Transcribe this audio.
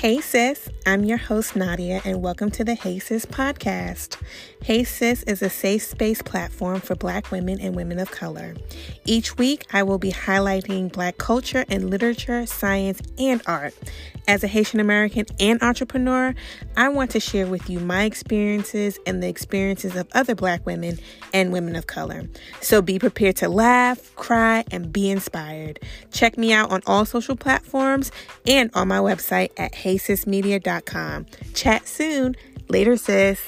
Hey sis, I'm your host Nadia, and welcome to the Hey Sis podcast. Hey Sis is a safe space platform for Black women and women of color. Each week, I will be highlighting Black culture and literature, science, and art. As a Haitian American and entrepreneur, I want to share with you my experiences and the experiences of other Black women and women of color. So be prepared to laugh, cry, and be inspired. Check me out on all social platforms and on my website at heysismedia.com. Chat soon. Later, sis.